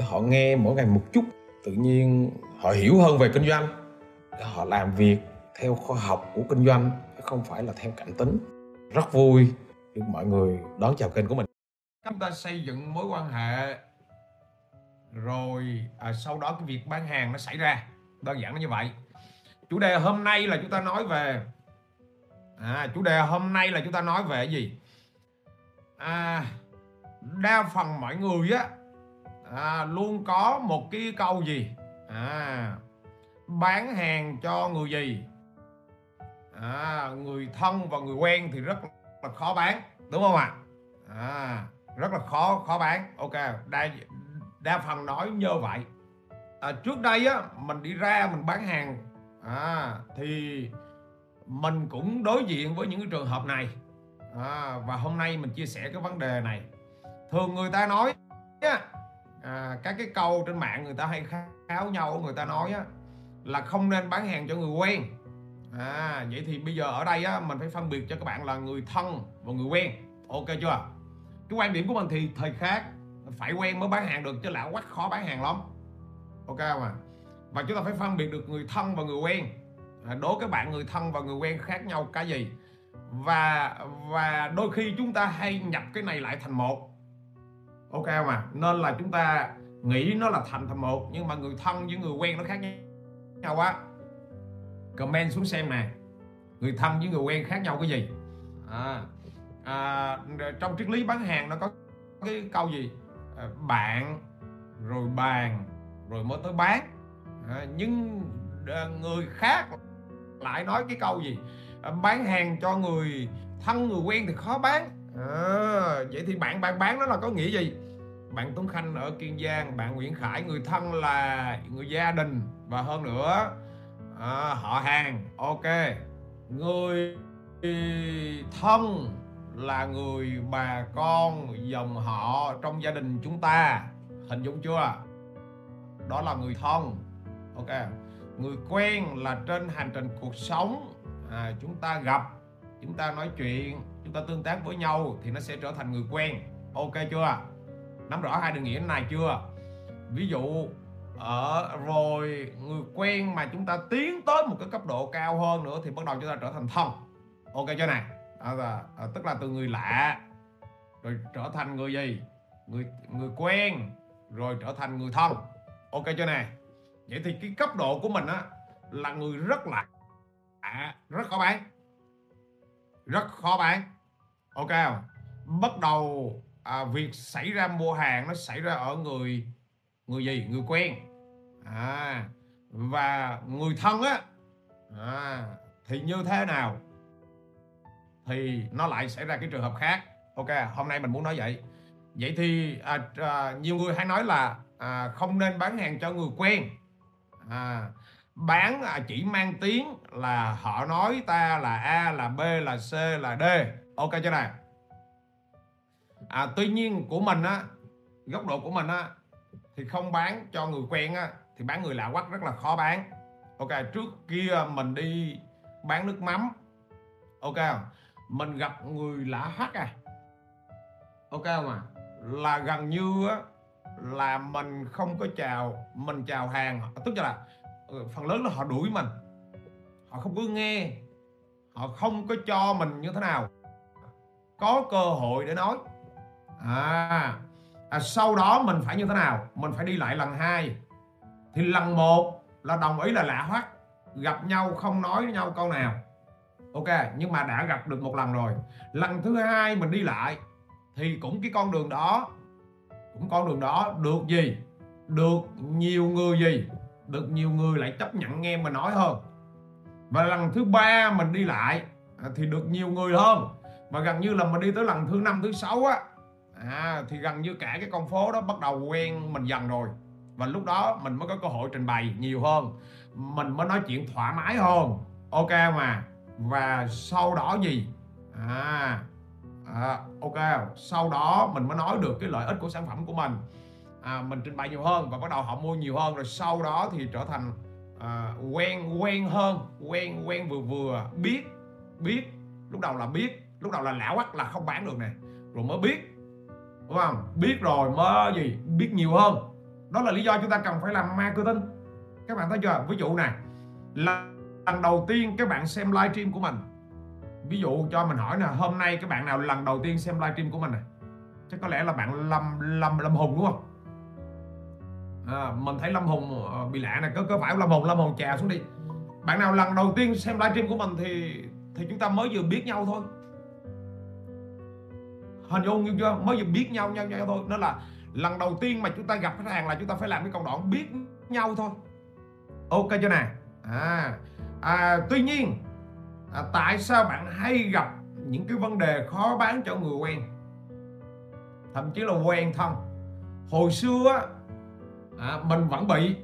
họ nghe mỗi ngày một chút. Tự nhiên họ hiểu hơn về kinh doanh. Họ làm việc theo khoa học của kinh doanh không phải là theo cảm tính. Rất vui được mọi người đón chào kênh của mình. Chúng ta xây dựng mối quan hệ. Rồi à, sau đó cái việc bán hàng nó xảy ra. Đơn giản là như vậy. Chủ đề hôm nay là chúng ta nói về à, chủ đề hôm nay là chúng ta nói về gì? À, đa phần mọi người á à, luôn có một cái câu gì? À, bán hàng cho người gì? À, người thân và người quen thì rất là khó bán đúng không ạ? À, rất là khó khó bán. Ok đa đa phần nói như vậy. À, trước đây á mình đi ra mình bán hàng à, thì mình cũng đối diện với những cái trường hợp này. À, và hôm nay mình chia sẻ cái vấn đề này. Thường người ta nói á, à, các cái câu trên mạng người ta hay kháo nhau người ta nói á, là không nên bán hàng cho người quen. À vậy thì bây giờ ở đây á, mình phải phân biệt cho các bạn là người thân và người quen. Ok chưa? Cái quan điểm của mình thì thời khác phải quen mới bán hàng được chứ lão quách khó bán hàng lắm. Ok không à và chúng ta phải phân biệt được người thân và người quen. À, đối các bạn người thân và người quen khác nhau cái gì? Và và đôi khi chúng ta hay nhập cái này lại thành một ok mà nên là chúng ta nghĩ nó là thành thành một nhưng mà người thân với người quen nó khác nhau quá. Comment xuống xem nè. Người thân với người quen khác nhau cái gì? À, à, trong triết lý bán hàng nó có cái câu gì? À, bạn rồi bàn rồi mới tới bán. À, nhưng à, người khác lại nói cái câu gì? À, bán hàng cho người thân người quen thì khó bán à, vậy thì bạn bạn bán nó là có nghĩa gì? Bạn Tuấn Khanh ở Kiên Giang bạn Nguyễn Khải người thân là người gia đình và hơn nữa à, họ hàng. Ok. Người thân là người bà con dòng họ trong gia đình chúng ta. Hình dung chưa? Đó là người thân. Ok. Người quen là trên hành trình cuộc sống à, chúng ta gặp chúng ta nói chuyện chúng ta tương tác với nhau thì nó sẽ trở thành người quen. Ok chưa? Nắm rõ hai định nghĩa này chưa? Ví dụ ở rồi người quen mà chúng ta tiến tới một cái cấp độ cao hơn nữa thì bắt đầu chúng ta trở thành thân. Ok chưa này à, à, tức là từ người lạ rồi trở thành người gì? Người người quen rồi trở thành người thân. Ok chưa này vậy thì cái cấp độ của mình á là người rất lạ. À, rất khó bán. Rất khó bán ok không? Bắt đầu à, việc xảy ra mua hàng nó xảy ra ở người người gì? Người quen. À và người thân á à, thì như thế nào? Thì nó lại xảy ra cái trường hợp khác. Ok hôm nay mình muốn nói vậy. Vậy thì à, à, nhiều người hay nói là à, không nên bán hàng cho người quen. À, bán à, chỉ mang tiếng là họ nói ta là a là b là c là d ok chưa này? À, tuy nhiên của mình á góc độ của mình á thì không bán cho người quen á thì bán người lạ quắc rất là khó bán. Ok trước kia mình đi bán nước mắm. Ok mình gặp người lạ hắc à. Ok không à? Là gần như á là mình không có chào mình chào hàng. Tức là ừ, phần lớn là họ đuổi mình. Họ không có nghe. Họ không có cho mình như thế nào có cơ hội để nói. À, à sau đó mình phải như thế nào? Mình phải đi lại lần hai. Thì lần một là đồng ý là lạ hoắc gặp nhau không nói với nhau câu nào. Ok nhưng mà đã gặp được một lần rồi. Lần thứ hai mình đi lại thì cũng cái con đường đó cũng con đường đó được gì? Được nhiều người gì? Được nhiều người lại chấp nhận nghe mình nói hơn. Và lần thứ ba mình đi lại à, thì được nhiều người hơn và gần như là mình đi tới lần thứ năm thứ sáu á à, thì gần như cả cái con phố đó bắt đầu quen mình dần rồi. Và lúc đó mình mới có cơ hội trình bày nhiều hơn. Mình mới nói chuyện thoải mái hơn. Ok mà. Và sau đó gì? À, à ok. Sau đó mình mới nói được cái lợi ích của sản phẩm của mình. À, mình trình bày nhiều hơn và bắt đầu họ mua nhiều hơn. Rồi sau đó thì trở thành à, quen quen hơn. Quen quen vừa vừa. Biết biết lúc đầu là biết lúc đầu là lão quắc là không bán được nè. Rồi mới biết đúng không? Biết rồi mới gì? Biết nhiều hơn. Đó là lý do chúng ta cần phải làm marketing. Các bạn thấy chưa? Ví dụ này lần đầu tiên các bạn xem livestream của mình. Ví dụ cho mình hỏi nè hôm nay các bạn nào lần đầu tiên xem livestream của mình này chắc có lẽ là bạn lâm lâm lâm hùng đúng không? À, mình thấy lâm hùng ờ, bị lạ này có có phải lâm hùng lâm hùng chà xuống đi. Bạn nào lần đầu tiên xem livestream của mình thì thì chúng ta mới vừa biết nhau thôi hình dung như chưa mới vừa biết nhau nhau nhau thôi. Nó là lần đầu tiên mà chúng ta gặp khách hàng là chúng ta phải làm cái công đoạn biết nhau thôi. Ok chưa nè? À, à tuy nhiên à, tại sao bạn hay gặp những cái vấn đề khó bán cho người quen? Thậm chí là quen thân. Hồi xưa à, mình vẫn bị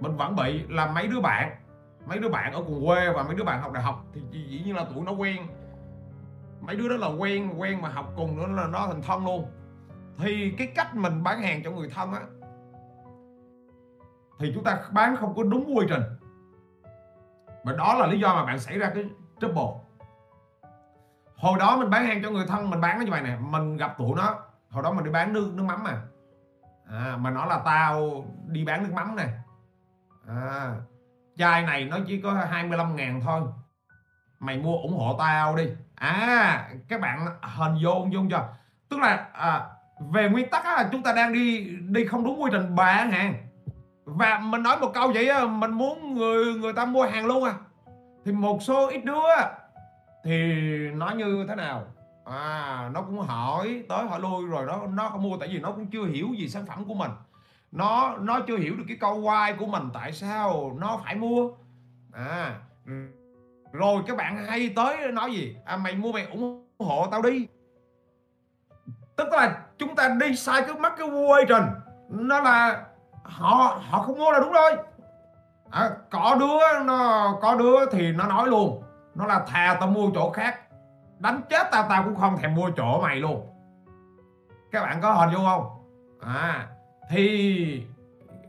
mình vẫn bị là mấy đứa bạn mấy đứa bạn ở cùng quê và mấy đứa bạn học đại học thì dĩ nhiên là tụi nó quen mấy đứa đó là quen quen mà học cùng nữa là nó thành thân luôn. Thì cái cách mình bán hàng cho người thân á thì chúng ta bán không có đúng quy trình. Và đó là lý do mà bạn xảy ra cái trouble. Hồi đó mình bán hàng cho người thân mình bán nó như vậy nè mình gặp tụi nó hồi đó mình đi bán nước nước mắm mà. À, mà nó là tao đi bán nước mắm nè. À, chai này nó chỉ có 25 ngàn thôi. Mày mua ủng hộ tao đi à các bạn hình vô vô cho. Tức là à, về nguyên tắc là chúng ta đang đi đi không đúng quy trình bán hàng và mình nói một câu vậy á mình muốn người người ta mua hàng luôn à. Thì một số ít đứa thì nó như thế nào? À nó cũng hỏi tới hỏi lui rồi nó nó không mua tại vì nó cũng chưa hiểu gì sản phẩm của mình. Nó nó chưa hiểu được cái câu why của mình tại sao nó phải mua. À rồi các bạn hay tới nói gì? À mày mua mày ủng hộ tao đi. Tức là chúng ta đi sai cái mất cái quy trình nó là họ họ không mua là đúng rồi. À, có đứa nó có đứa thì nó nói luôn. Nó là thà tao mua chỗ khác. Đánh chết tao tao cũng không thèm mua chỗ mày luôn. Các bạn có hình vô không? À thì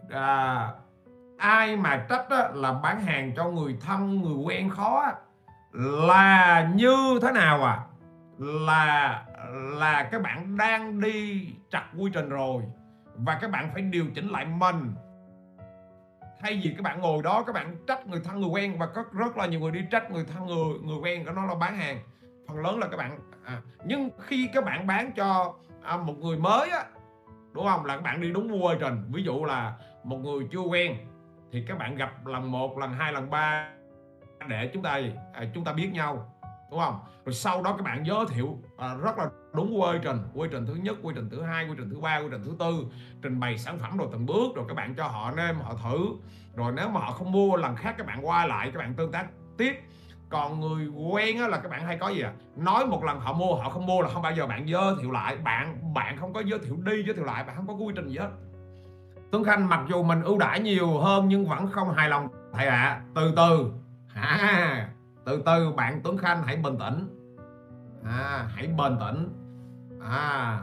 à, ai mà trách á, là bán hàng cho người thân người quen khó á, là như thế nào à? Là là các bạn đang đi chặt quy trình rồi và các bạn phải điều chỉnh lại mình. Thay vì các bạn ngồi đó các bạn trách người thân người quen và có rất là nhiều người đi trách người thân người người quen của nó là bán hàng. Phần lớn là các bạn à, nhưng khi các bạn bán cho à, một người mới á đúng không? Là các bạn đi đúng quy trình. Ví dụ là một người chưa quen thì các bạn gặp lần một lần hai lần ba để chúng ta à, chúng ta biết nhau đúng không? Rồi sau đó các bạn giới thiệu à, rất là đúng quy trình quy trình thứ nhất quy trình thứ hai quy trình thứ ba quy trình thứ tư trình bày sản phẩm rồi từng bước rồi các bạn cho họ nêm họ thử. Rồi nếu mà họ không mua lần khác các bạn qua lại các bạn tương tác tiếp. Còn người quen á, là các bạn hay có gì à? Nói một lần họ mua họ không mua là không bao giờ bạn giới thiệu lại. Bạn bạn không có giới thiệu đi giới thiệu lại bạn không có quy trình gì hết. Tuấn Khanh mặc dù mình ưu đãi nhiều hơn nhưng vẫn không hài lòng thầy ạ. À, từ từ. À, từ từ bạn Tuấn Khanh hãy bình tĩnh. À, hãy bình tĩnh. À,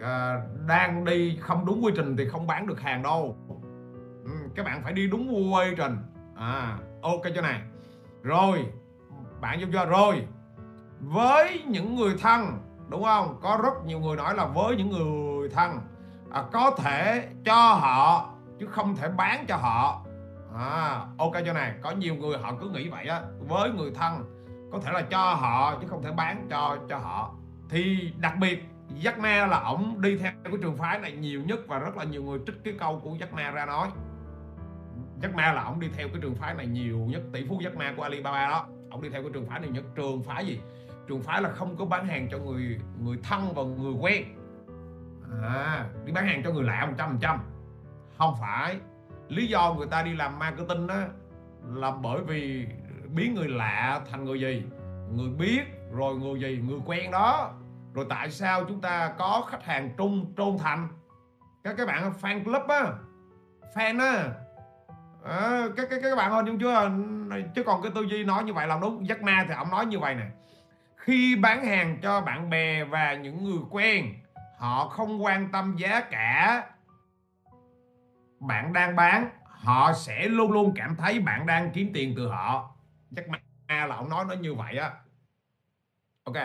à đang đi không đúng quy trình thì không bán được hàng đâu. Ừ, các bạn phải đi đúng quy trình. À ok cho này. Rồi bạn giúp cho rồi. Với những người thân đúng không? Có rất nhiều người nói là với những người thân à, có thể cho họ chứ không thể bán cho họ. À, ok cho này có nhiều người họ cứ nghĩ vậy á. Với người thân có thể là cho họ chứ không thể bán cho cho họ. Thì đặc biệt Jack Ma là ổng đi theo cái trường phái này nhiều nhất và rất là nhiều người trích cái câu của Jack Ma ra nói. Jack Ma là ổng đi theo cái trường phái này nhiều nhất tỷ phú Jack Ma của Alibaba đó. Ổng đi theo cái trường phái này nhất. Trường phái gì? Trường phái là không có bán hàng cho người người thân và người quen à, đi bán hàng cho người lạ một trăm phần trăm. Không phải. Lý do người ta đi làm marketing đó là bởi vì biến người lạ thành người gì? Người biết rồi người gì? Người quen đó. Rồi tại sao chúng ta có khách hàng trung trung thành? Các các bạn fan club á fan á. À, các, các các bạn hơn dung chưa? Chứ còn cái tư duy nói như vậy là đúng. Jack Ma thì ông nói như vậy nè. Khi bán hàng cho bạn bè và những người quen họ không quan tâm giá cả. Bạn đang bán họ sẽ luôn luôn cảm thấy bạn đang kiếm tiền từ họ. Chắc ma là ông nói nó như vậy á. Ok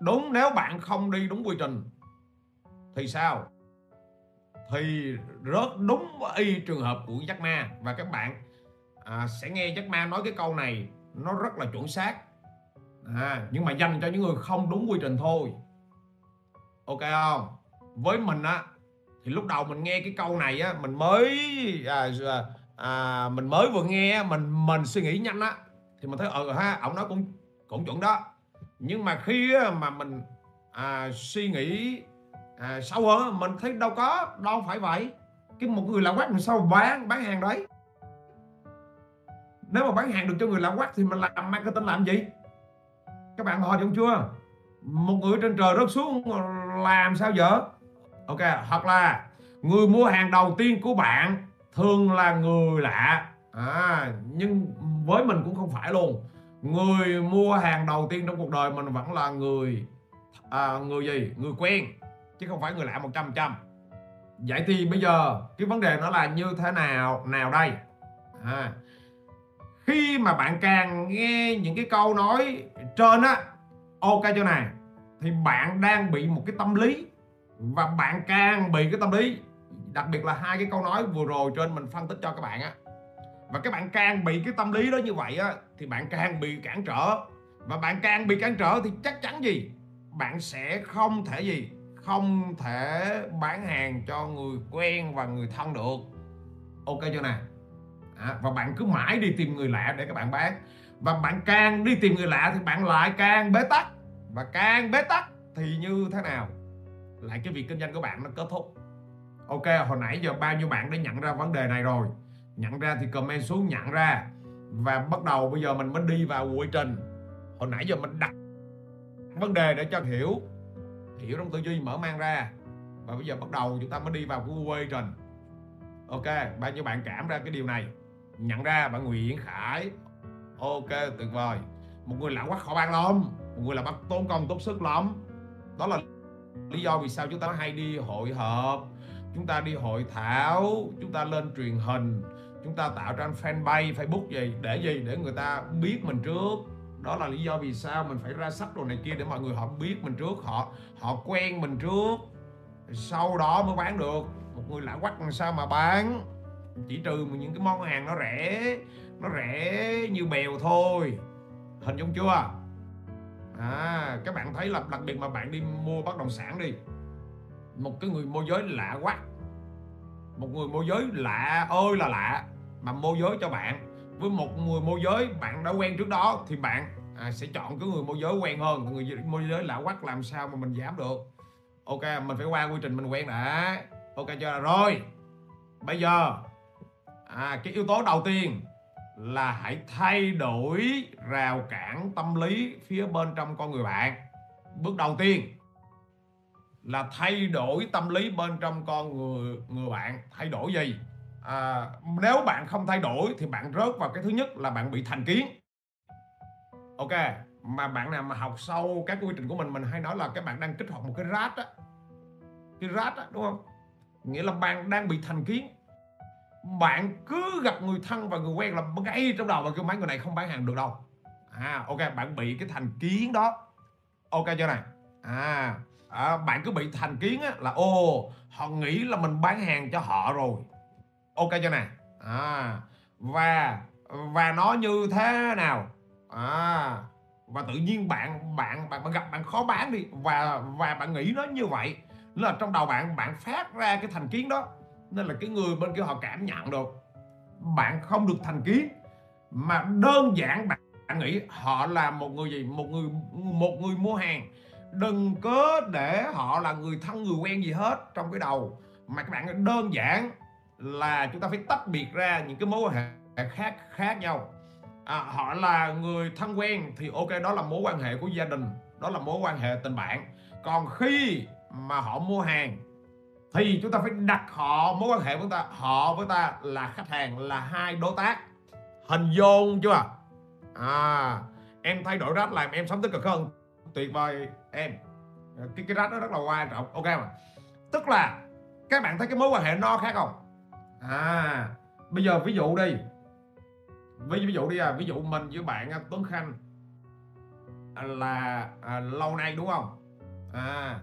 đúng nếu bạn không đi đúng quy trình thì sao? Thì rớt đúng y trường hợp của Jack Ma. Và các bạn à, sẽ nghe Jack Ma nói cái câu này nó rất là chuẩn xác. À, nhưng mà dành cho những người không đúng quy trình thôi. Ok không? Với mình á thì lúc đầu mình nghe cái câu này á mình mới à, à, à, mình mới vừa nghe mình mình suy nghĩ nhanh á thì mình thấy ừ ha ông nói cũng cũng chuẩn đó. Nhưng mà khi mà mình à, suy nghĩ à, sâu hơn mình thấy đâu có đâu phải vậy. Cái một người làm quát mình sao bán bán hàng đấy? Nếu mà bán hàng được cho người làm quát thì mình làm marketing làm gì? Các bạn hỏi đúng chưa? Một người trên trời rớt xuống làm sao dở? Ok hoặc là người mua hàng đầu tiên của bạn thường là người lạ. À, nhưng với mình cũng không phải luôn. Người mua hàng đầu tiên trong cuộc đời mình vẫn là người à, người gì? Người quen chứ không phải người lạ 100 trăm vậy thì bây giờ cái vấn đề nó là như thế nào nào đây? À, khi mà bạn càng nghe những cái câu nói trên á ok chỗ này thì bạn đang bị một cái tâm lý và bạn càng bị cái tâm lý đặc biệt là hai cái câu nói vừa rồi trên mình phân tích cho các bạn á. Và các bạn càng bị cái tâm lý đó như vậy á thì bạn càng bị cản trở. Và bạn càng bị cản trở thì chắc chắn gì? Bạn sẽ không thể gì? Không thể bán hàng cho người quen và người thân được. Ok chưa nè? À, và bạn cứ mãi đi tìm người lạ để các bạn bán. Và bạn càng đi tìm người lạ thì bạn lại càng bế tắc. Và càng bế tắc thì như thế nào? Lại cái việc kinh doanh của bạn nó kết thúc. Ok, hồi nãy giờ bao nhiêu bạn đã nhận ra vấn đề này rồi? Nhận ra thì comment xuống, nhận ra. Và bắt đầu bây giờ mình mới đi vào quy trình. Hồi nãy giờ mình đặt vấn đề để cho hiểu. Hiểu trong tư duy, mở mang ra. Và bây giờ bắt đầu chúng ta mới đi vào cái quy trình. Ok, bao nhiêu bạn cảm ra cái điều này? Nhận ra, bạn Nguyễn Khải. Ok, tuyệt vời. Một người lạ quá, khó ban lắm. Một người là bắt tốn công, tốn sức lắm. Đó là lý do vì sao chúng ta hay đi hội họp, chúng ta đi hội thảo, chúng ta lên truyền hình, chúng ta tạo ra fanpage, facebook gì, để gì? Để người ta biết mình trước. Đó là lý do vì sao mình phải ra sách đồ này kia để mọi người họ biết mình trước, họ họ quen mình trước. Sau đó mới bán được. Một người lạ quắc làm sao mà bán? Chỉ trừ những cái món hàng nó rẻ nó rẻ như bèo thôi. Hình dung chưa? À các bạn thấy là đặc biệt mà bạn đi mua bất động sản đi. Một cái người môi giới lạ quá. Một người môi giới lạ ơi là lạ mà môi giới cho bạn. Với một người môi giới bạn đã quen trước đó thì bạn à, sẽ chọn cái người môi giới quen hơn. Người môi giới lạ quắc làm sao mà mình dám được? Ok mình phải qua quy trình mình quen đã. Ok chưa? Rồi bây giờ à, cái yếu tố đầu tiên là hãy thay đổi rào cản tâm lý phía bên trong con người bạn. Bước đầu tiên là thay đổi tâm lý bên trong con người người bạn. Thay đổi gì? À, nếu bạn không thay đổi thì bạn rớt vào cái thứ nhất là bạn bị thành kiến. Ok mà bạn nào mà học sâu các quy trình của mình mình hay nói là các bạn đang kích hoạt một cái rát á. Cái rát á đúng không? Nghĩa là bạn đang bị thành kiến bạn cứ gặp người thân và người quen là ngay trong đầu và kêu mấy người này không bán hàng được đâu. À ok bạn bị cái thành kiến đó. Ok chưa này? À, à bạn cứ bị thành kiến á, là ô họ nghĩ là mình bán hàng cho họ rồi. Ok chưa này? À và và nó như thế nào? À và tự nhiên bạn bạn bạn, bạn gặp bạn khó bán đi. Và và bạn nghĩ nó như vậy. Nên là trong đầu bạn bạn phát ra cái thành kiến đó nên là cái người bên kia họ cảm nhận được bạn không được thành kiến mà đơn giản bạn, bạn nghĩ họ là một người gì? Một người một người mua hàng. Đừng có để họ là người thân người quen gì hết trong cái đầu. Mà các bạn đơn giản là chúng ta phải tách biệt ra những cái mối quan hệ khác khác nhau. À, họ là người thân quen thì ok đó là mối quan hệ của gia đình đó là mối quan hệ tình bạn. Còn khi mà họ mua hàng thì chúng ta phải đặt họ mối quan hệ với ta họ với ta là khách hàng là hai đối tác. Hình dung chưa? À em thay đổi rách làm em sống tích cực hơn. Tuyệt vời em. Cái cái rách đó rất là quan trọng ok mà tức là các bạn thấy cái mối quan hệ no khác không? À bây giờ ví dụ đi. Ví, ví dụ đi à ví dụ mình với bạn à, Tuấn Khanh à, là à, lâu nay đúng không? À,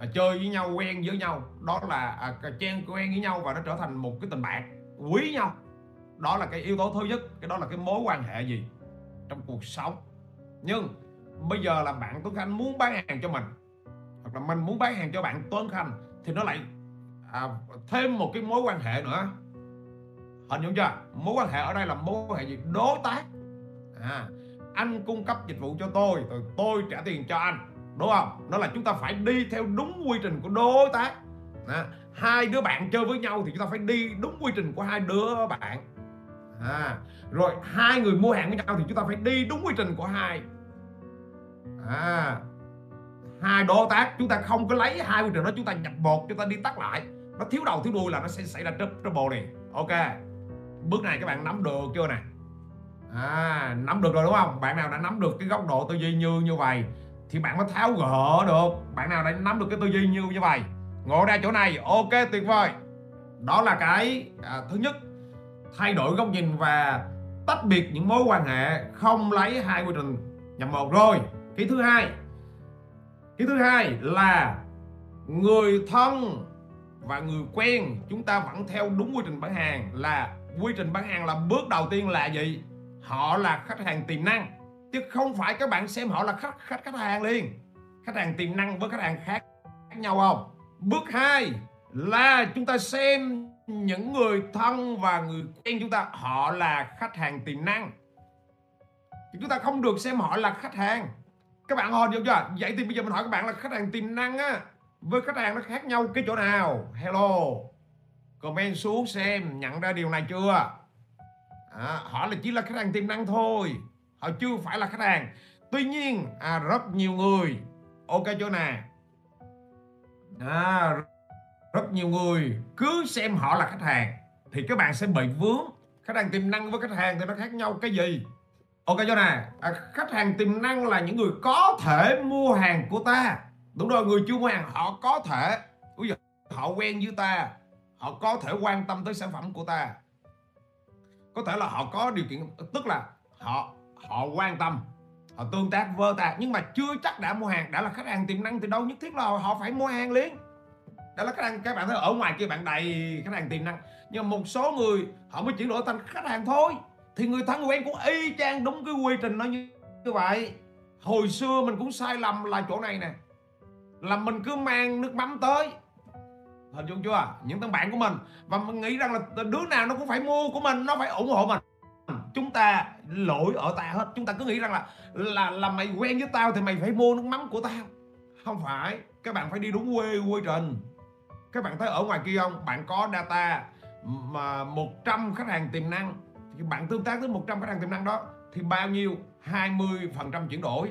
à chơi với nhau quen với nhau. Đó là à, chen quen với nhau và nó trở thành một cái tình bạn quý nhau. Đó là cái yếu tố thứ nhất cái đó là cái mối quan hệ gì? Trong cuộc sống. Nhưng bây giờ là bạn Tuấn Khanh muốn bán hàng cho mình hoặc là mình muốn bán hàng cho bạn Tuấn Khanh thì nó lại à, thêm một cái mối quan hệ nữa. Hình dung chưa? Mối quan hệ ở đây là mối quan hệ gì? Đối tác. À, anh cung cấp dịch vụ cho tôi rồi tôi trả tiền cho anh đúng không? Nó là chúng ta phải đi theo đúng quy trình của đối tác. À, hai đứa bạn chơi với nhau thì chúng ta phải đi đúng quy trình của hai đứa bạn. À, rồi hai người mua hàng với nhau thì chúng ta phải đi đúng quy trình của hai. À, hai đối tác chúng ta không có lấy hai quy trình đó chúng ta nhập một chúng ta đi tắt lại. Nó thiếu đầu thiếu đuôi là nó sẽ xảy ra trouble này ok. Bước này các bạn nắm được chưa nè? À, nắm được rồi đúng không? Bạn nào đã nắm được cái góc độ tư duy như như vậy thì bạn mới tháo gỡ được. Bạn nào đã nắm được cái tư duy như như vậy ngồi ra chỗ này ok tuyệt vời. Đó là cái à, thứ nhất thay đổi góc nhìn và tách biệt những mối quan hệ không lấy hai quy trình nhầm một. Rồi cái thứ hai cái thứ hai là người thân và người quen chúng ta vẫn theo đúng quy trình bán hàng. Là quy trình bán hàng là bước đầu tiên là gì? Họ là khách hàng tiềm năng chứ không phải các bạn xem họ là khách khách khách hàng liền. Khách hàng tiềm năng với khách hàng khác khác nhau không? Bước hai là chúng ta xem những người thân và người quen chúng ta họ là khách hàng tiềm năng. Chúng ta không được xem họ là khách hàng. Các bạn hồi được chưa? Vậy thì bây giờ mình hỏi các bạn là khách hàng tiềm năng á với khách hàng nó khác nhau cái chỗ nào? Hello comment xuống xem nhận ra điều này chưa? À, họ là chỉ là khách hàng tiềm năng thôi họ chưa phải là khách hàng. Tuy nhiên à, rất nhiều người. Ok chỗ nè, à, rất nhiều người cứ xem họ là khách hàng thì các bạn sẽ bị vướng. Khách hàng tiềm năng với khách hàng thì nó khác nhau. Cái gì? Ok chỗ nè. À, khách hàng tiềm năng là những người có thể mua hàng của ta. Đúng rồi người chưa mua hàng họ có thể. Bây giờ họ quen với ta họ có thể quan tâm tới sản phẩm của ta. Có thể là họ có điều kiện tức là họ họ quan tâm họ tương tác vơ ta nhưng mà chưa chắc đã mua hàng. Đã là khách hàng tiềm năng từ đâu nhất thiết là họ phải mua hàng liền. Đó là khách hàng các bạn thấy ở ngoài kia bạn đầy khách hàng tiềm năng. Nhưng mà một số người họ mới chuyển đổi thành khách hàng thôi. Thì người thân quen cũng y chang đúng cái quy trình nó như, như vậy. Hồi xưa mình cũng sai lầm là chỗ này nè. Là mình cứ mang nước mắm tới. Hình dung chưa? Những thằng bạn của mình. Và mình nghĩ rằng là đứa nào nó cũng phải mua của mình nó phải ủng hộ mình chúng ta lỗi ở ta hết. Chúng ta cứ nghĩ rằng là là là mày quen với tao thì mày phải mua nước mắm của tao. Không phải các bạn phải đi đúng quê quy trình các bạn thấy ở ngoài kia không? Bạn có data mà 100 khách hàng tiềm năng. Thì bạn tương tác với 100 khách hàng tiềm năng đó thì bao nhiêu? 20% chuyển đổi.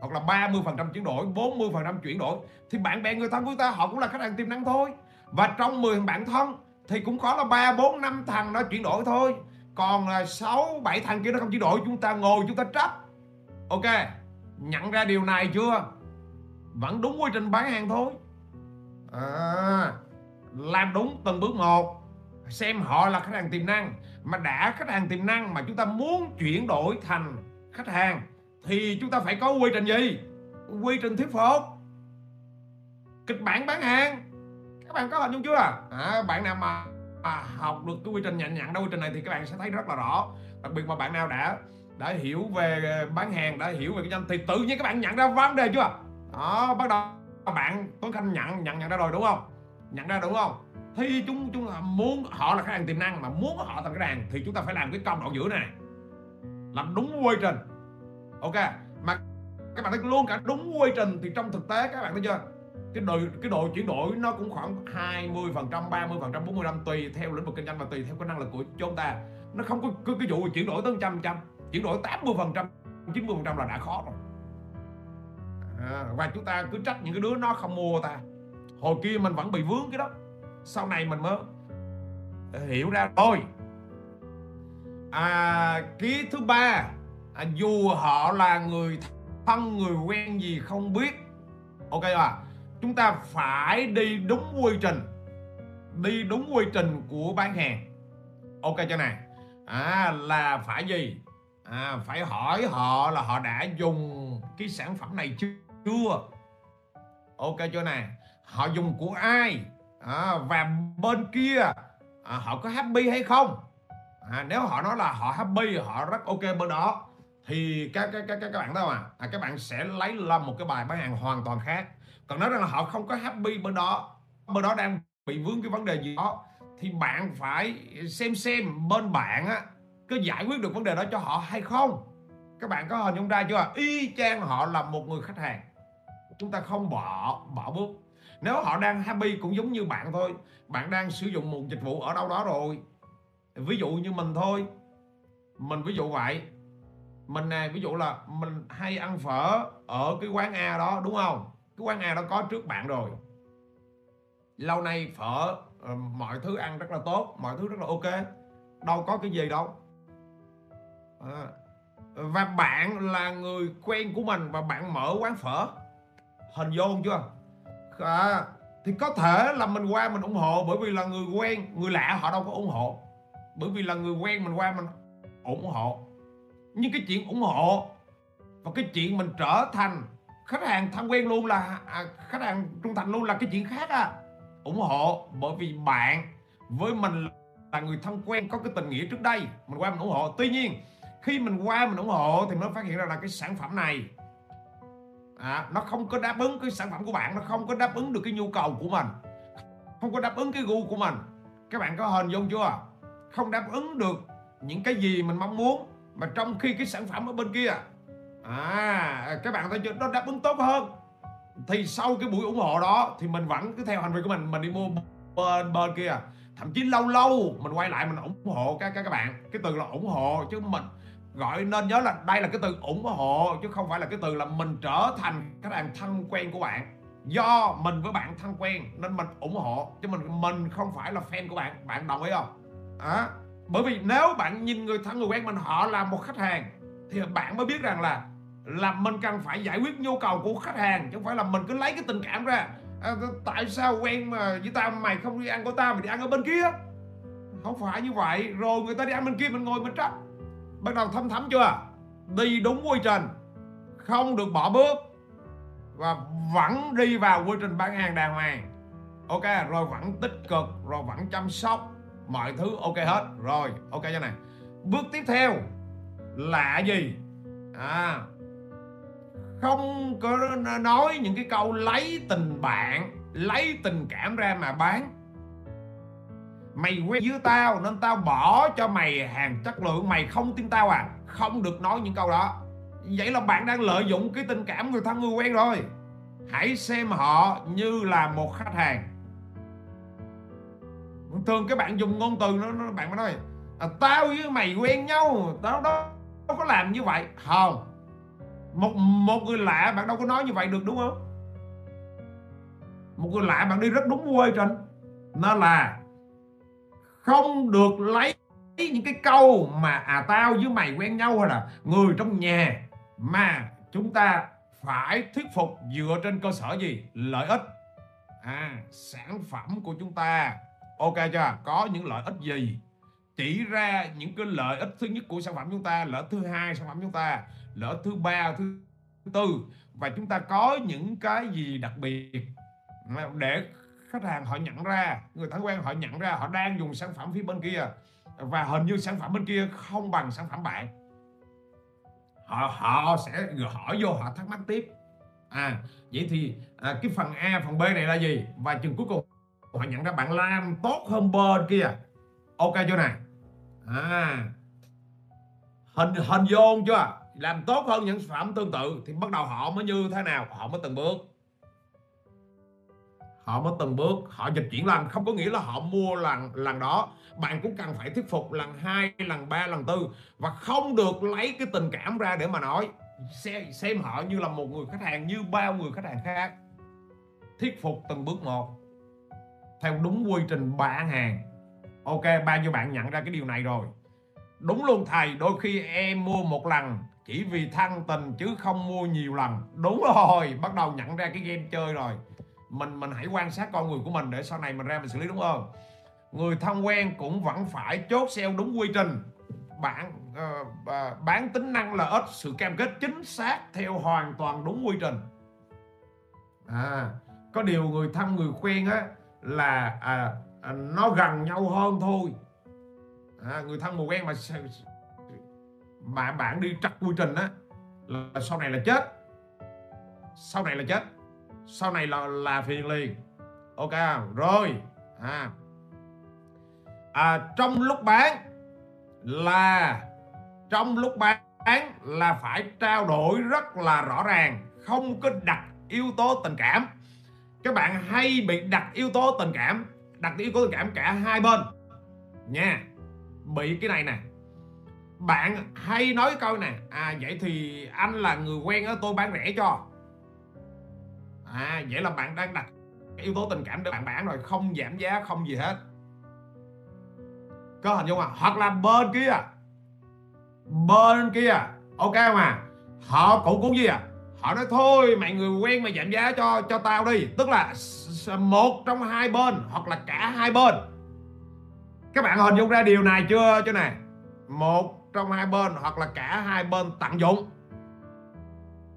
Hoặc là 30% chuyển đổi 40% chuyển đổi. Thì bạn bè người thân của ta họ cũng là khách hàng tiềm năng thôi. Và trong 10 bạn thân thì cũng có là 3, 4, 5 thằng nó chuyển đổi thôi còn là 6, 7 thằng kia nó không chuyển đổi chúng ta ngồi chúng ta trách. Ok nhận ra điều này chưa? Vẫn đúng quy trình bán hàng thôi. À, làm đúng từng bước một. Xem họ là khách hàng tiềm năng. Mà đã khách hàng tiềm năng mà chúng ta muốn chuyển đổi thành khách hàng thì chúng ta phải có quy trình gì? Quy trình thuyết phục. Kịch bản bán hàng. Các bạn có hình dung chưa? À, bạn nào mà, mà học được cái quy trình nhận nhận đâu quy trình này thì các bạn sẽ thấy rất là rõ. Đặc biệt mà bạn nào đã đã hiểu về bán hàng, đã hiểu về cái danh thì tự nhiên các bạn nhận ra vấn đề chưa? Đó, bắt đầu bạn Tuấn Khanh nhận nhận nhận ra rồi, đúng không? Nhận ra đúng không? Thì chúng chúng muốn họ là khách hàng tiềm năng, mà muốn họ thành khách hàng thì chúng ta phải làm cái công đoạn giữa này. Làm đúng quy trình. Ok, mà các bạn thấy luôn cả đúng quy trình thì trong thực tế, các bạn thấy chưa? Cái độ cái độ chuyển đổi nó cũng khoảng 20 phần trăm 30 phần trăm 40 năm tùy theo lĩnh vực kinh doanh và tùy theo cái năng lực của chúng ta. Nó không có cái, cái vụ chuyển đổi tới trăm trăm chuyển đổi 80 phần trăm 90 phần trăm là đã khó rồi. À, và chúng ta cứ trách những cái đứa nó không mua ta. Hồi kia mình vẫn bị vướng cái đó. Sau này mình mới hiểu ra thôi. À, ký thứ ba à, dù họ là người thân người quen gì không biết. Ok à chúng ta phải đi đúng quy trình. Đi đúng quy trình của bán hàng. Ok cho này. À, là phải gì? À, phải hỏi họ là họ đã dùng cái sản phẩm này chưa? Ok cho này. Họ dùng của ai? À, và bên kia à, họ có happy hay không? À, nếu họ nói là họ happy họ rất ok bên đó thì các các các các bạn đâu à, à các bạn sẽ lấy làm một cái bài bán hàng hoàn toàn khác còn nói rằng là họ không có happy bên đó. Bên đó đang bị vướng cái vấn đề gì đó. Thì bạn phải xem xem bên bạn á, có giải quyết được vấn đề đó cho họ hay không. Các bạn có hình dung ra chưa? Y chang họ là một người khách hàng. Chúng ta không bỏ bỏ bước. Nếu họ đang happy cũng giống như bạn thôi. Bạn đang sử dụng một dịch vụ ở đâu đó rồi. Ví dụ như mình thôi. Mình ví dụ vậy. Mình này ví dụ là mình hay ăn phở ở cái quán A đó, đúng không? Cái quán A đó có trước bạn rồi. Lâu nay phở ờ, mọi thứ ăn rất là tốt mọi thứ rất là ok. Đâu có cái gì đâu. À, và bạn là người quen của mình và bạn mở quán phở. Hình vô chưa? À, thì có thể là mình qua mình ủng hộ bởi vì là người quen người lạ họ đâu có ủng hộ. Bởi vì là người quen mình qua mình ủng hộ. Nhưng cái chuyện ủng hộ và cái chuyện mình trở thành khách hàng thân quen luôn là à, khách hàng trung thành luôn là cái chuyện khác à. Ủng hộ bởi vì bạn với mình là người thân quen có cái tình nghĩa trước đây mình qua mình ủng hộ. Tuy nhiên khi mình qua mình ủng hộ thì mới phát hiện ra là cái sản phẩm này à, nó không có đáp ứng cái sản phẩm của bạn nó không có đáp ứng được cái nhu cầu của mình không có đáp ứng cái gu của mình. Các bạn có hình dung chưa? Không đáp ứng được những cái gì mình mong muốn mà trong khi cái sản phẩm ở bên kia à các bạn thấy chưa nó đáp ứng tốt hơn. Thì sau cái buổi ủng hộ đó thì mình vẫn cứ theo hành vi của mình mình đi mua bên bên kia. Thậm chí lâu lâu mình quay lại mình ủng hộ các các các bạn. Cái từ là ủng hộ chứ mình gọi nên nhớ là đây là cái từ ủng hộ chứ không phải là cái từ là mình trở thành khách hàng thân quen của bạn. Do mình với bạn thân quen nên mình ủng hộ. Chứ mình mình không phải là fan của bạn. Bạn đồng ý không? À, bởi vì nếu bạn nhìn người thân người quen mình họ là một khách hàng thì bạn mới biết rằng là là mình cần phải giải quyết nhu cầu của khách hàng chứ không phải là mình cứ lấy cái tình cảm ra. À, tại sao quen mà với tao mày không đi ăn của tao mà đi ăn ở bên kia? Không phải như vậy. Rồi người ta đi ăn bên kia mình ngồi mình trách. Bắt đầu thâm thấm chưa? Đi đúng quy trình. Không được bỏ bước. Và vẫn đi vào quy trình bán hàng đàng hoàng. Ok rồi vẫn tích cực rồi vẫn chăm sóc. Mọi thứ ok hết. Rồi ok cho này. Bước tiếp theo là gì? À không có nói những cái câu lấy tình bạn lấy tình cảm ra mà bán. Mày quen với tao nên tao bỏ cho mày hàng chất lượng mày không tin tao à? Không được nói những câu đó. Vậy là bạn đang lợi dụng cái tình cảm người thân người quen rồi. Hãy xem họ như là một khách hàng. Thường các bạn dùng ngôn từ nó, nó bạn mới nói à, tao với mày quen nhau tao đó đâu có làm như vậy. Không một một người lạ bạn đâu có nói như vậy được, đúng không? Một người lạ bạn đi rất đúng quê trên nên là, không được lấy những cái câu mà à tao với mày quen nhau hay là người trong nhà mà chúng ta phải thuyết phục dựa trên cơ sở gì? Lợi ích. À sản phẩm của chúng ta. Ok chưa? Có những lợi ích gì? Chỉ ra những cái lợi ích thứ nhất của sản phẩm chúng ta lợi ích thứ hai sản phẩm chúng ta lợi ích thứ ba thứ tư. Và chúng ta có những cái gì đặc biệt để khách hàng họ nhận ra người thân quen họ nhận ra họ đang dùng sản phẩm phía bên kia. Và hình như sản phẩm bên kia không bằng sản phẩm bạn. Họ họ sẽ hỏi vô họ thắc mắc tiếp. À vậy thì à, cái phần A phần B này là gì? Và chừng cuối cùng họ nhận ra bạn làm tốt hơn bên kia. Ok chưa này à. Hình hình vô chưa? Làm tốt hơn những sản phẩm tương tự thì bắt đầu họ mới như thế nào? Họ mới từng bước. Họ mới từng bước. Họ dịch chuyển lần. Không có nghĩa là họ mua lần lần đó. Bạn cũng cần phải thuyết phục lần hai lần ba lần tư và không được lấy cái tình cảm ra để mà nói. Xem, xem họ như là một người khách hàng như bao người khách hàng khác. Thuyết phục từng bước một. Theo đúng quy trình bán hàng ok bao nhiêu bạn nhận ra cái điều này rồi? Đúng luôn thầy đôi khi em mua một lần chỉ vì thân tình chứ không mua nhiều lần. Đúng rồi bắt đầu nhận ra cái game chơi rồi. Mình mình hãy quan sát con người của mình để sau này mình ra mình xử lý đúng không? Người thân quen cũng vẫn phải chốt sale đúng quy trình. Bạn uh, bán tính năng lợi ích sự cam kết chính xác theo hoàn toàn đúng quy trình. À có điều người thân người quen á là à, à, nó gần nhau hơn thôi. À, người thân mù quen mà mà bạn đi trật quy trình á là sau này là chết. Sau này là chết. Sau này là là phiền liền. Ok rồi. À, à trong lúc bán là trong lúc bán là phải trao đổi rất là rõ ràng không có đặt yếu tố tình cảm. Các bạn hay bị đặt yếu tố tình cảm đặt yếu tố tình cảm cả hai bên. Nha, bị cái này nè. Bạn hay nói câu nè à vậy thì anh là người quen ở tôi bán rẻ cho. À vậy là bạn đang đặt yếu tố tình cảm để bạn bán rồi, không giảm giá, không gì hết. Có hình dung không? Hoặc là bên kia. Bên kia, ok mà họ cũng cũng gì à? Họ nói thôi mày người quen mày giảm giá cho cho tao đi. Tức là một trong hai bên hoặc là cả hai bên. Các bạn hình dung ra điều này chưa chứ này một trong hai bên hoặc là cả hai bên tận dụng.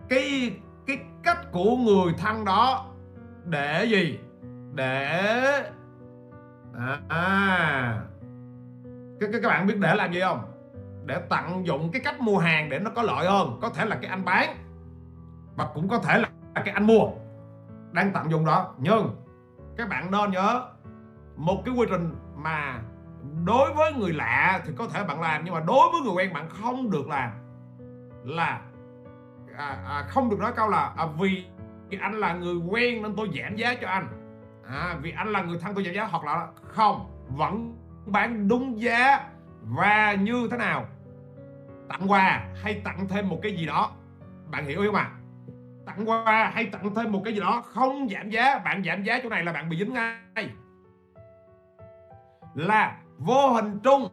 Cái cái cách của người thân đó để gì? Để à, à. Các, các bạn biết để làm gì không? Để tận dụng cái cách mua hàng để nó có lợi hơn. Có thể là cái anh bán và cũng có thể là cái anh mua đang tận dụng đó. Nhưng các bạn nên nhớ một cái quy trình mà đối với người lạ thì có thể bạn làm nhưng mà đối với người quen bạn không được làm. Là à, à, không được nói câu là à, vì anh là người quen nên tôi giảm giá cho anh. À, vì anh là người thân tôi giảm giá hoặc là không vẫn bán đúng giá và như thế nào? Tặng quà hay tặng thêm một cái gì đó. Bạn hiểu không ạ? à? Tặng quà hay tặng thêm một cái gì đó, không giảm giá. Bạn giảm giá chỗ này là bạn bị dính ngay. Là vô hình trung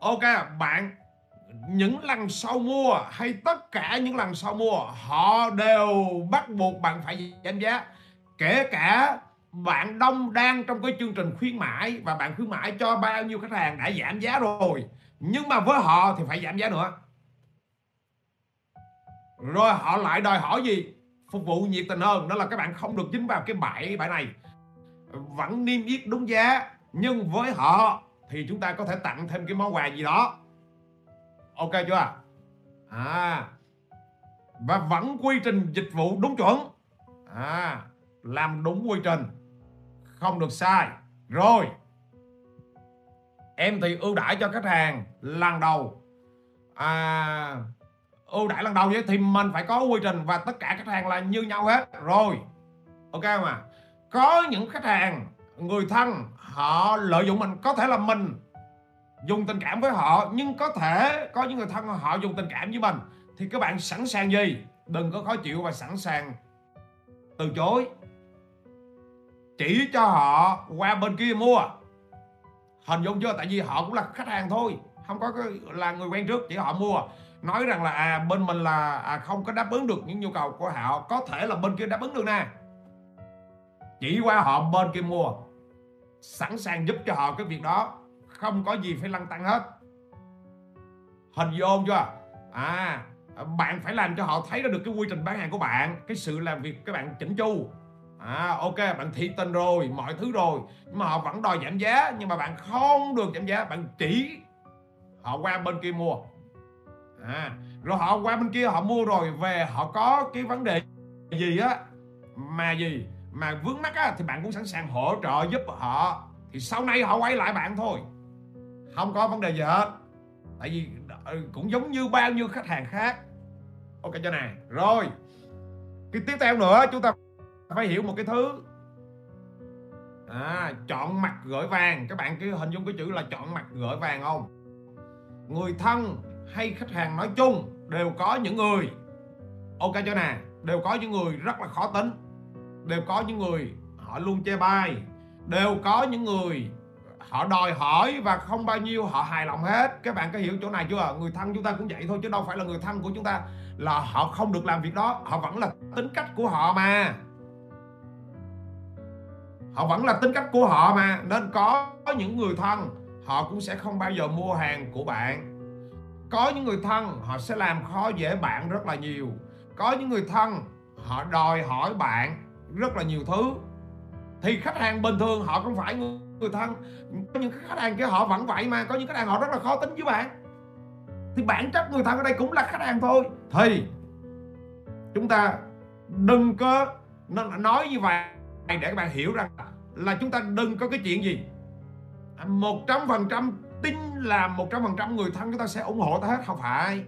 ok, bạn, những lần sau mua hay tất cả những lần sau mua, họ đều bắt buộc bạn phải giảm giá. Kể cả bạn đông đang trong cái chương trình khuyến mãi và bạn khuyến mãi cho bao nhiêu khách hàng đã giảm giá rồi, nhưng mà với họ thì phải giảm giá nữa rồi họ lại đòi hỏi gì? Phục vụ nhiệt tình hơn, đó là các bạn không được dính vào cái bãi bãi này. Vẫn niêm yết đúng giá, nhưng với họ thì chúng ta có thể tặng thêm cái món quà gì đó. Ok chưa? À và vẫn quy trình dịch vụ đúng chuẩn. À làm đúng quy trình, không được sai. Rồi, em thì ưu đãi cho khách hàng lần đầu. À ưu đãi lần đầu vậy thì mình phải có quy trình và tất cả khách hàng là như nhau hết. Rồi, ok không à? có những khách hàng, người thân, họ lợi dụng mình. Có thể là mình dùng tình cảm với họ, nhưng có thể có những người thân họ dùng tình cảm với mình. Thì các bạn sẵn sàng gì? Đừng có khó chịu và sẵn sàng từ chối. Chỉ cho họ qua bên kia mua. Hình dung chưa? Tại vì họ cũng là khách hàng thôi. Không có là người quen trước, chỉ họ mua nói rằng là à bên mình là à, không có đáp ứng được những nhu cầu của họ. Có thể là bên kia đáp ứng được nè. Chỉ qua họ bên kia mua sẵn sàng giúp cho họ cái việc đó. Không có gì phải lăn tăng hết. Hình dung chưa? À bạn phải làm cho họ thấy được cái quy trình bán hàng của bạn cái sự làm việc các bạn chỉnh chu. À ok bạn thị tình rồi mọi thứ rồi. Nhưng mà họ vẫn đòi giảm giá nhưng mà bạn không được giảm giá. Bạn chỉ họ qua bên kia mua à rồi họ qua bên kia họ mua rồi về họ có cái vấn đề gì á? Mà gì? Mà vướng mắt á thì bạn cũng sẵn sàng hỗ trợ giúp họ. Thì sau này họ quay lại bạn thôi. Không có vấn đề gì hết. Tại vì ừ, cũng giống như bao nhiêu khách hàng khác. Ok cho này rồi. Cái tiếp theo nữa chúng ta phải hiểu một cái thứ. À, chọn mặt gửi vàng. Các bạn cứ hình dung cái chữ là chọn mặt gửi vàng không? Người thân hay khách hàng nói chung đều có những người. Ok cho nè, đều có những người rất là khó tính, đều có những người họ luôn chê bai, đều có những người họ đòi hỏi và không bao nhiêu họ hài lòng hết. Các bạn có hiểu chỗ này chưa? Người thân chúng ta cũng vậy thôi, chứ đâu phải là người thân của chúng ta là họ không được làm việc đó. Họ vẫn là tính cách của họ mà. Họ vẫn là tính cách của họ mà. Nên có những người thân, họ cũng sẽ không bao giờ mua hàng của bạn có những người thân, họ sẽ làm khó dễ bạn rất là nhiều. Có những người thân, họ đòi hỏi bạn rất là nhiều thứ. Thì khách hàng bình thường, họ không phải người thân. Có những khách hàng kia, họ vẫn vậy mà. Có những khách hàng, họ rất là khó tính với bạn. Thì bản chất người thân ở đây cũng là khách hàng thôi. Thì, chúng ta đừng có nói như vậy để các bạn hiểu rằng là chúng ta đừng có cái chuyện gì. Một trăm phần trăm tin là một trăm phần trăm người thân chúng ta sẽ ủng hộ ta hết, không phải.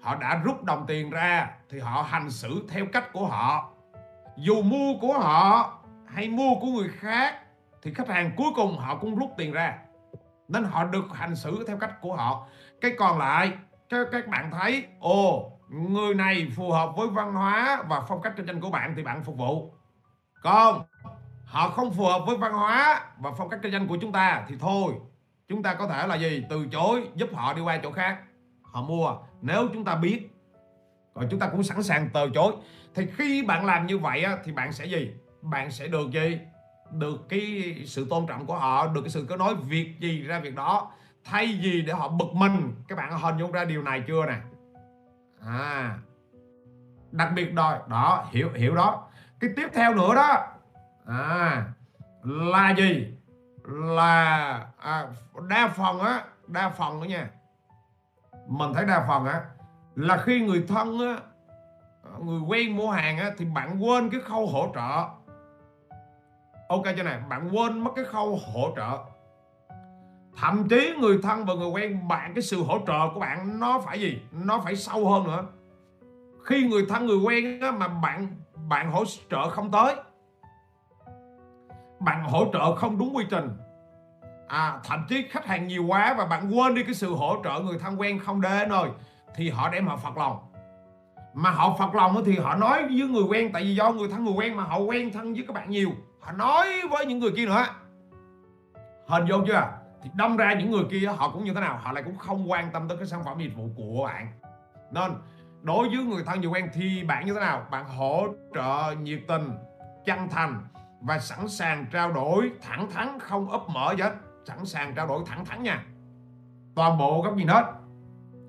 Họ đã rút đồng tiền ra thì họ hành xử theo cách của họ. Dù mua của họ hay mua của người khác thì khách hàng cuối cùng họ cũng rút tiền ra. Nên họ được hành xử theo cách của họ. Cái còn lại các các bạn thấy, ồ, người này phù hợp với văn hóa và phong cách kinh doanh của bạn thì bạn phục vụ. Còn họ không phù hợp với văn hóa và phong cách kinh doanh của chúng ta thì thôi chúng ta có thể là gì? Từ chối giúp họ đi qua chỗ khác. Họ mua nếu chúng ta biết. Còn chúng ta cũng sẵn sàng từ chối. Thì khi bạn làm như vậy á, thì bạn sẽ gì? Bạn sẽ được gì? Được cái sự tôn trọng của họ được cái sự có nói việc gì ra việc đó. Thay vì để họ bực mình. Các bạn hình dung ra điều này chưa nè? À. Đặc biệt rồi đó hiểu hiểu đó. Cái tiếp theo nữa đó à là gì? Là à, đa phần á đa phần đó nha. Mình thấy đa phần á là khi người thân á người quen mua hàng á thì bạn quên cái khâu hỗ trợ. Ok cho này bạn quên mất cái khâu hỗ trợ. Thậm chí người thân và người quen bạn cái sự hỗ trợ của bạn nó phải gì? Nó phải sâu hơn nữa. Khi người thân người quen á, mà bạn bạn hỗ trợ không tới bạn hỗ trợ không đúng quy trình. À, thậm chí khách hàng nhiều quá và bạn quên đi cái sự hỗ trợ người thân quen không đến rồi thì họ đem họ phật lòng. Mà họ phật lòng thì họ nói với người quen tại vì do người thân người quen mà họ quen thân với các bạn nhiều. Họ nói với những người kia nữa. Hình vô chưa? Thì đâm ra những người kia họ cũng như thế nào? Họ lại cũng không quan tâm tới cái sản phẩm dịch vụ của bạn. Nên đối với người thân người quen thì bạn như thế nào? Bạn hỗ trợ nhiệt tình chân thành và sẵn sàng trao đổi thẳng thắn không ấp mở gì hết. Sẵn sàng trao đổi thẳng thắn nha. Toàn bộ góc nhìn hết.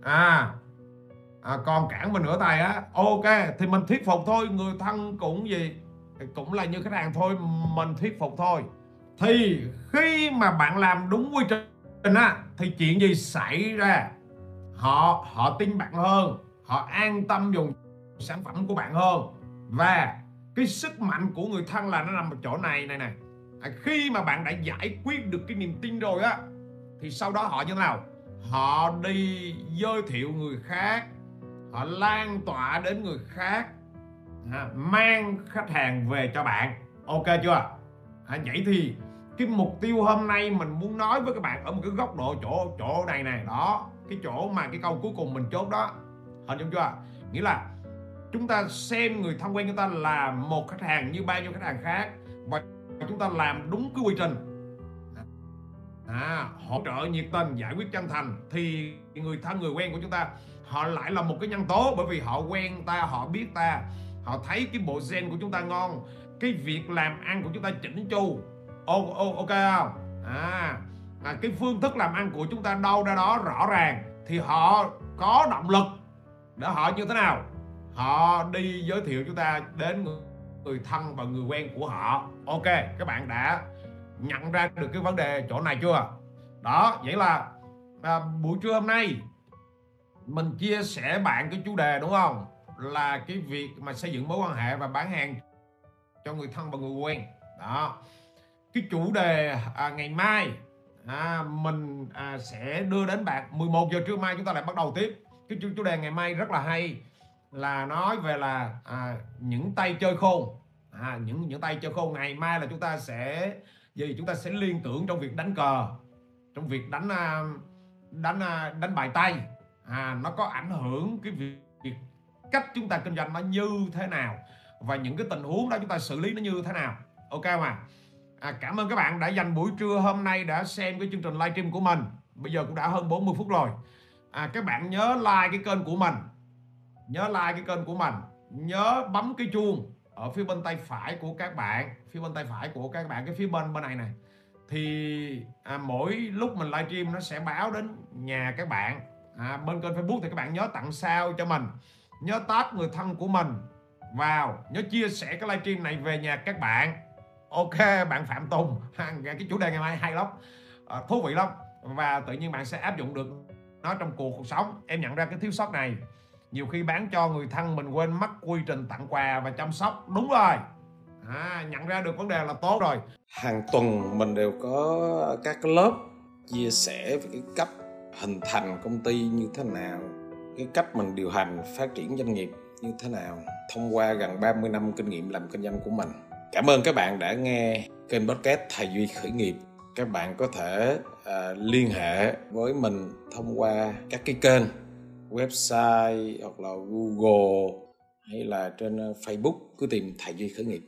À, à còn cản mình nửa tay á. Ok thì mình thuyết phục thôi. Người thân cũng gì cũng là như khách hàng thôi. Mình thuyết phục thôi. Thì khi mà bạn làm đúng quy trình á thì chuyện gì xảy ra? Họ họ tin bạn hơn. Họ an tâm dùng sản phẩm của bạn hơn. Và cái sức mạnh của người thân là nó nằm ở chỗ này này này à, khi mà bạn đã giải quyết được cái niềm tin rồi á thì sau đó họ như thế nào? Họ đi giới thiệu người khác họ lan tỏa đến người khác à, mang khách hàng về cho bạn. Ok chưa? À, vậy thì cái mục tiêu hôm nay mình muốn nói với các bạn ở một cái góc độ chỗ chỗ này này đó cái chỗ mà cái câu cuối cùng mình chốt đó. Hình dung chưa? Nghĩa là chúng ta xem người thân quen chúng ta là một khách hàng như bao nhiêu khách hàng khác và chúng ta làm đúng cái quy trình. À, hỗ trợ nhiệt tình giải quyết chân thành thì người thân người quen của chúng ta họ lại là một cái nhân tố bởi vì họ quen ta họ biết ta họ thấy cái bộ gen của chúng ta ngon cái việc làm ăn của chúng ta chỉnh chu. Ok không? À, à cái phương thức làm ăn của chúng ta đâu ra đó rõ ràng thì họ có động lực để họ như thế nào? Họ đi giới thiệu chúng ta đến người, thân và người quen của họ. Ok các bạn đã nhận ra được cái vấn đề chỗ này chưa? Đó vậy là à, buổi trưa hôm nay mình chia sẻ bạn cái chủ đề đúng không? Là cái việc mà xây dựng mối quan hệ và bán hàng cho người thân và người quen. Đó. Cái chủ đề à, ngày mai à, mình à, sẽ đưa đến bạn 11 giờ trưa mai chúng ta lại bắt đầu tiếp. Cái chủ, chủ đề ngày mai rất là hay là nói về là à, những tay chơi khôn. À, những những tay chơi khôn ngày mai là chúng ta sẽ gì chúng ta sẽ liên tưởng trong việc đánh cờ trong việc đánh à, đánh à, đánh bài tay. À, nó có ảnh hưởng cái việc, việc cách chúng ta kinh doanh nó như thế nào và những cái tình huống đó chúng ta xử lý nó như thế nào. Ok mà à, cảm ơn các bạn đã dành buổi trưa hôm nay đã xem cái chương trình livestream của mình. Bây giờ cũng đã hơn 40 phút rồi. À, các bạn nhớ like cái kênh của mình nhớ like cái kênh của mình. Nhớ bấm cái chuông ở phía bên tay phải của các bạn phía bên tay phải của các bạn cái phía bên bên này này. Thì à, mỗi lúc mình livestream nó sẽ báo đến nhà các bạn. À, bên kênh Facebook thì các bạn nhớ tặng sao cho mình. Nhớ tag người thân của mình vào. Nhớ chia sẻ cái livestream này về nhà các bạn. Ok bạn Phạm Tùng. Cái chủ đề ngày mai hay lắm. À, thú vị lắm. Và tự nhiên bạn sẽ áp dụng được nó trong cuộc cuộc sống. Em nhận ra cái thiếu sót này nhiều khi bán cho người thân mình quên mất quy trình tặng quà và chăm sóc. Đúng rồi. À, nhận ra được vấn đề là tốt rồi. Hàng tuần mình đều có các lớp chia sẻ về cái cách hình thành công ty như thế nào cái cách mình điều hành phát triển doanh nghiệp như thế nào thông qua gần 30 năm kinh nghiệm làm kinh doanh của mình. Cảm ơn các bạn đã nghe kênh podcast thầy duy khởi nghiệp. Các bạn có thể uh, liên hệ với mình thông qua các cái kênh website hoặc là google hay là trên ờ, Facebook cứ tìm thầy duy khởi nghiệp.